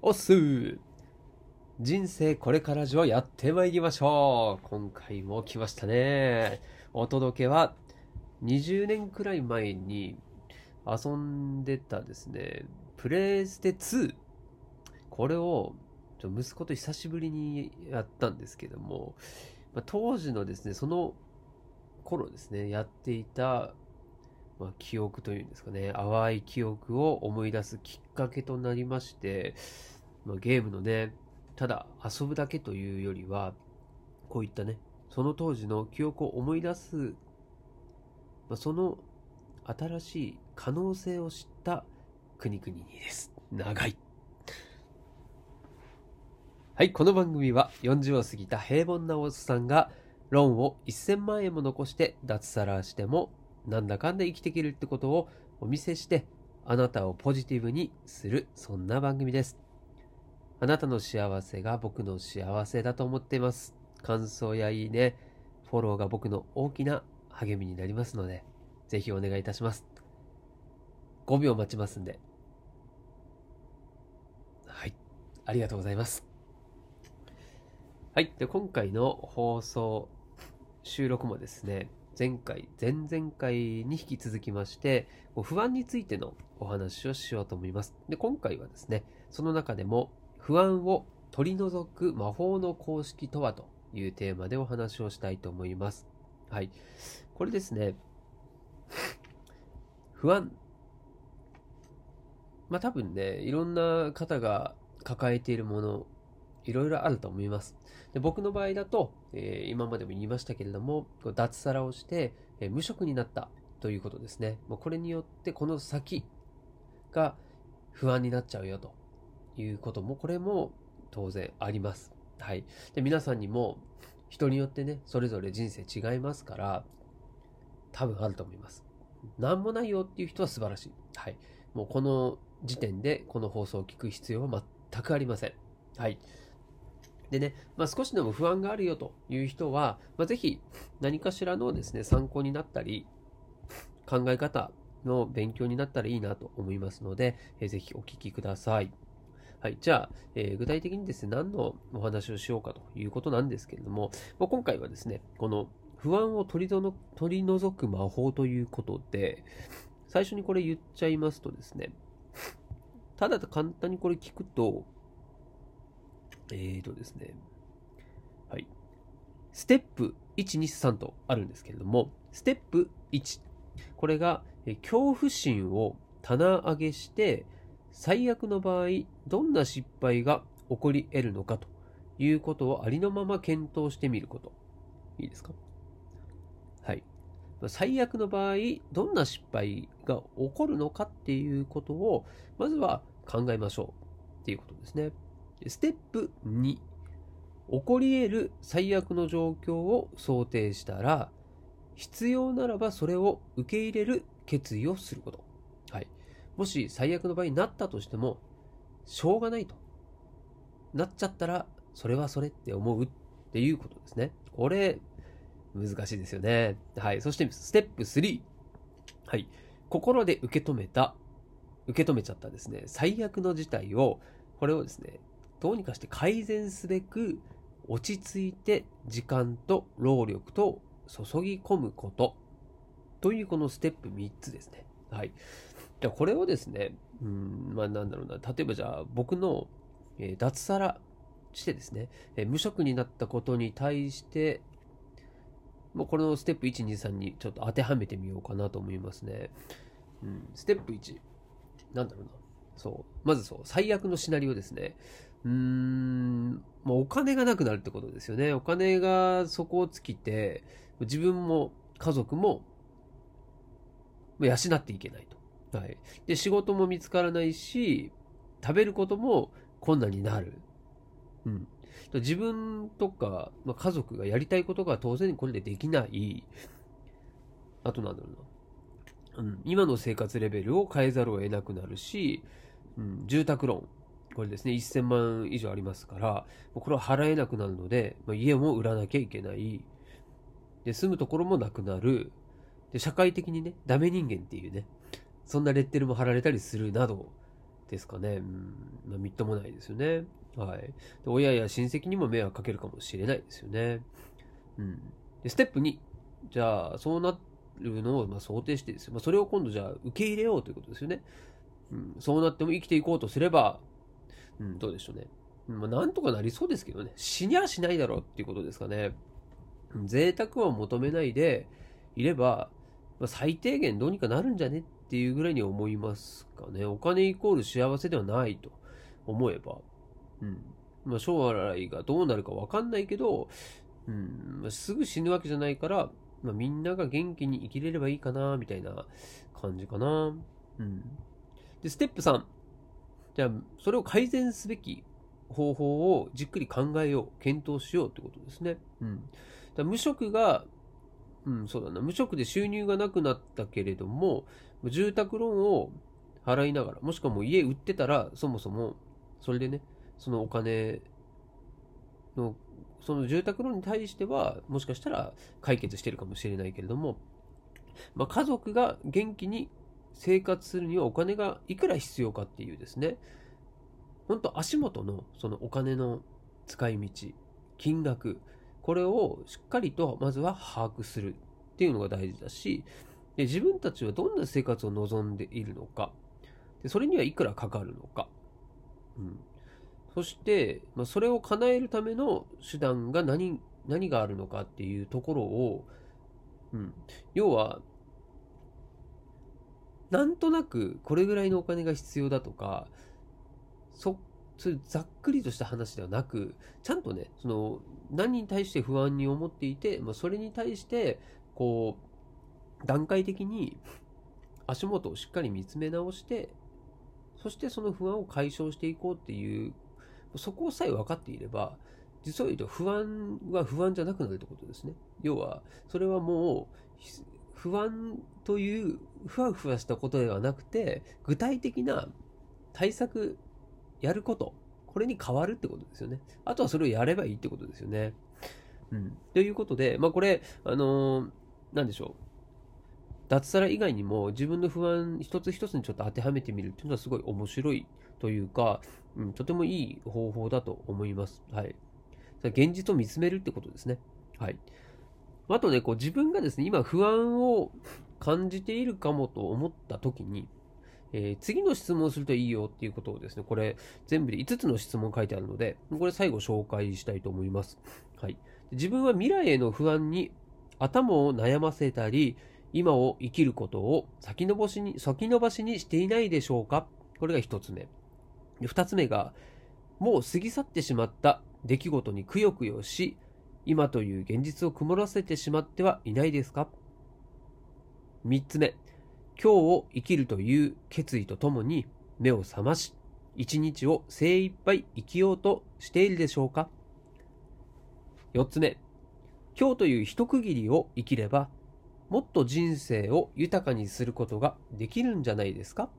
おっすー人生これからじをやってまいりましょう今回も来ましたね。お届けは20年くらい前に遊んでたですね、プレイステ2。これを息子と久しぶりにやったんですけども、ま、当時のですね、その頃ですね、やっていたまあ、記憶というんですかね、淡い記憶を思い出すきっかけとなりまして、まあ、ゲームのね、ただ遊ぶだけというよりは、こういったね、その当時の記憶を思い出す、まあ、その新しい可能性を知った国々にです。長い。はい、この番組は40を過ぎた平凡なおっさんがローンを1000万円も残して脱サラしてもなんだかんだ生きていけるってことをお見せして、あなたをポジティブにする、そんな番組です。あなたの幸せが僕の幸せだと思っています。感想やいいね、フォローが僕の大きな励みになりますので、ぜひお願いいたします。5秒待ちますんで。はい。ありがとうございます。はい。で、今回の放送、収録もですね、前回、前々回に引き続きまして、不安についてのお話をしようと思います。で、今回はですね、その中でも不安を取り除く魔法の公式とはというテーマでお話をしたいと思います。はい。これですね、不安。まあ多分ね、いろんな方が抱えているものいろいろあると思います。で僕の場合だと、えー、今までも言いましたけれども、脱サラをして、えー、無職になったということですね。もうこれによってこの先が不安になっちゃうよということも、これも当然あります。はい。で、皆さんにも人によってね、それぞれ人生違いますから、多分あると思います。なんもないよっていう人は素晴らしい。はい。もうこの時点でこの放送を聞く必要は全くありません。はい。でね、まあ、少しでも不安があるよという人は、まあ、ぜひ何かしらのですね、参考になったり、考え方の勉強になったらいいなと思いますので、えー、ぜひお聞きください。はい。じゃあ、えー、具体的にですね、何のお話をしようかということなんですけれども、まあ、今回はですね、この不安を取り取り除く魔法ということで、最初にこれ言っちゃいますとですね、ただ簡単にこれ聞くと、えーとですね、はい。ステップ1、2、3とあるんですけれども、ステップ1。これが、え恐怖心を棚上げして、最悪の場合、どんな失敗が起こり得るのかということをありのまま検討してみること。いいですか？はい。最悪の場合、どんな失敗が起こるのかっていうことを、まずは考えましょうっていうことですね。ステップ2、起こり得る最悪の状況を想定したら、必要ならばそれを受け入れる決意をすること。はい。もし最悪の場合になったとしても、しょうがないと。なっちゃったら、それはそれって思うっていうことですね。これ、難しいですよね。はい。そして、ステップ3。はい。心で受け止めた、受け止めちゃったですね、最悪の事態を、これをですね、どうにかして改善すべく落ち着いて時間と労力と注ぎ込むことというこのステップ3つですね。はい。じゃあこれをですね、うん、まあなんだろうな、例えばじゃあ僕の、脱サラしてですね、無職になったことに対して、もうこのステップ1、2、3にちょっと当てはめてみようかなと思いますね。うん、ステップ1、なんだろうな。そう。まずそう、最悪のシナリオですね。うん、もうお金がなくなるってことですよね。お金が底を尽きて、自分も家族も養っていけないと。はい。で、仕事も見つからないし、食べることも困難になる。うん。自分とか、まあ、家族がやりたいことが当然これでできない。あとなんだろうな。うん、今の生活レベルを変えざるを得なくなるし、うん、住宅ローン。これですね、1000万以上ありますから、これは払えなくなるので、まあ、家も売らなきゃいけない。で、住むところもなくなる。で、社会的にね、ダメ人間っていうね、そんなレッテルも貼られたりするなど、ですかね。うん、まあ、みっともないですよね。はい。で親や親戚にも迷惑かけるかもしれないですよね。うん。で、ステップ2。じゃあ、そうなるのをま想定してですよ。まあ、それを今度じゃあ受け入れようということですよね。うん。そうなっても生きていこうとすれば、うん、どうでしょうね。まあ、なんとかなりそうですけどね。死にゃしないだろうっていうことですかね。贅沢を求めないでいれば、まあ、最低限どうにかなるんじゃねっていうぐらいに思いますかね。お金イコール幸せではないと思えば。うん。まあ、将来がどうなるかわかんないけど、うん、まあ、すぐ死ぬわけじゃないから、まあ、みんなが元気に生きれればいいかな、みたいな感じかな。うん。で、ステップ3。じゃあ、それを改善すべき方法をじっくり考えよう、検討しようってことですね。うん。だ無職が、うん、そうだな、無職で収入がなくなったけれども、住宅ローンを払いながら、もしくはもう家売ってたら、そもそも、それでね、そのお金の、その住宅ローンに対しては、もしかしたら解決してるかもしれないけれども、まあ、家族が元気に生活するにはお金がいくら必要かっていうですね、本当足元のそのお金の使い道、金額、これをしっかりとまずは把握するっていうのが大事だし、で自分たちはどんな生活を望んでいるのか、でそれにはいくらかかるのか、うん、そして、まあ、それを叶えるための手段が何何があるのかっていうところを、うん、要はなんとなくこれぐらいのお金が必要だとかそ、そういうざっくりとした話ではなく、ちゃんとね、その、何に対して不安に思っていて、まあ、それに対して、こう、段階的に足元をしっかり見つめ直して、そしてその不安を解消していこうっていう、そこさえ分かっていれば、実を言うと不安は不安じゃなくなるってことですね。要は、それはもう、不安というふわふわしたことではなくて、具体的な対策やること、これに変わるってことですよね。あとはそれをやればいいってことですよね。うん。ということで、まあこれ、あのー、なんでしょう。脱サラ以外にも自分の不安一つ一つにちょっと当てはめてみるっていうのはすごい面白いというか、うん、とてもいい方法だと思います。はい。現実を見つめるってことですね。はい。あとね、こう自分がですね、今不安を感じているかもと思った時に、えー、次の質問するといいよっていうことをですね、これ全部で5つの質問書いてあるので、これ最後紹介したいと思います。はい。自分は未来への不安に頭を悩ませたり、今を生きることを先延ばしに、先延ばしにしていないでしょうか？これが1つ目。2つ目が、もう過ぎ去ってしまった出来事にくよくよし、今という現実を曇らせてしまってはいないですか ?3 つ目。今日を生きるという決意とともに目を覚まし、一日を精一杯生きようとしているでしょうか？四つ目、今日という一区切りを生きれば、もっと人生を豊かにすることができるんじゃないですか？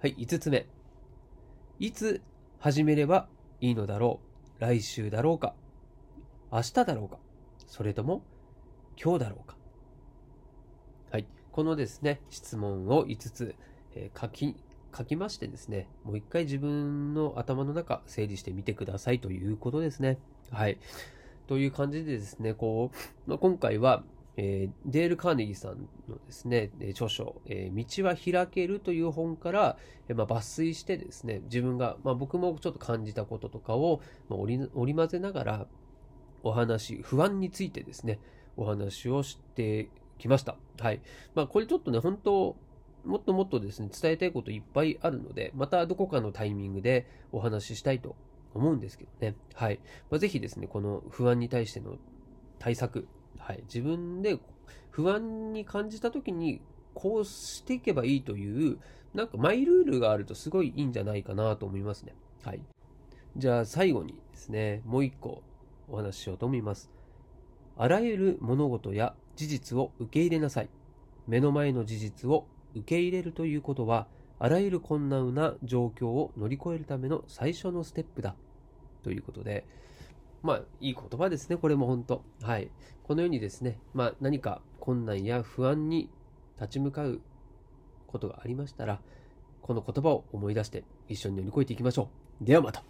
はい、五つ目。いつ始めればいいのだろう？来週だろうか？明日だろうか？それとも今日だろうか？はいこのですね、質問を5つ、えー、書き、書きましてですね、もう一回自分の頭の中整理してみてくださいということですね。はい。という感じでですね、こう、まあ、今回は、えー、デール・カーネギーさんのですね、著書、えー、道は開けるという本から、えー、まあ、抜粋してですね、自分が、まあ、僕もちょっと感じたこととかを、まあ、織り織り交ぜながら、お話、不安についてですね、お話をしてきました。はい。まあ、これちょっとね、本当もっともっとですね、伝えたいこといっぱいあるので、またどこかのタイミングでお話ししたいと思うんですけどね。はい。まあ、ぜひですね、この不安に対しての対策、はい。自分で不安に感じた時に、こうしていけばいいという、なんかマイルールがあるとすごいいいんじゃないかなと思いますね。はい。じゃあ最後にですね、もう一個お話ししようと思います。あらゆる物事や事実を受け入れなさい。目の前の事実を受け入れるということは、あらゆる困難な状況を乗り越えるための最初のステップだ。ということで、まあ、いい言葉ですね、これも本当。はい。このようにですね、まあ、何か困難や不安に立ち向かうことがありましたら、この言葉を思い出して一緒に乗り越えていきましょう。ではまた。